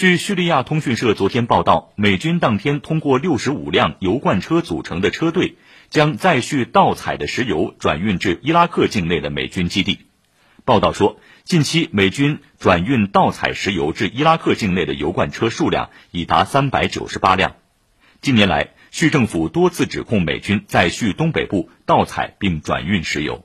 据叙利亚通讯社昨天报道，美军当天通过六十五辆油罐车组成的车队，将载续盗采的石油转运至伊拉克境内的美军基地。报道说，近期美军转运盗采石油至伊拉克境内的油罐车数量已达三百九十八辆。近年来，叙政府多次指控美军在叙东北部盗采并转运石油。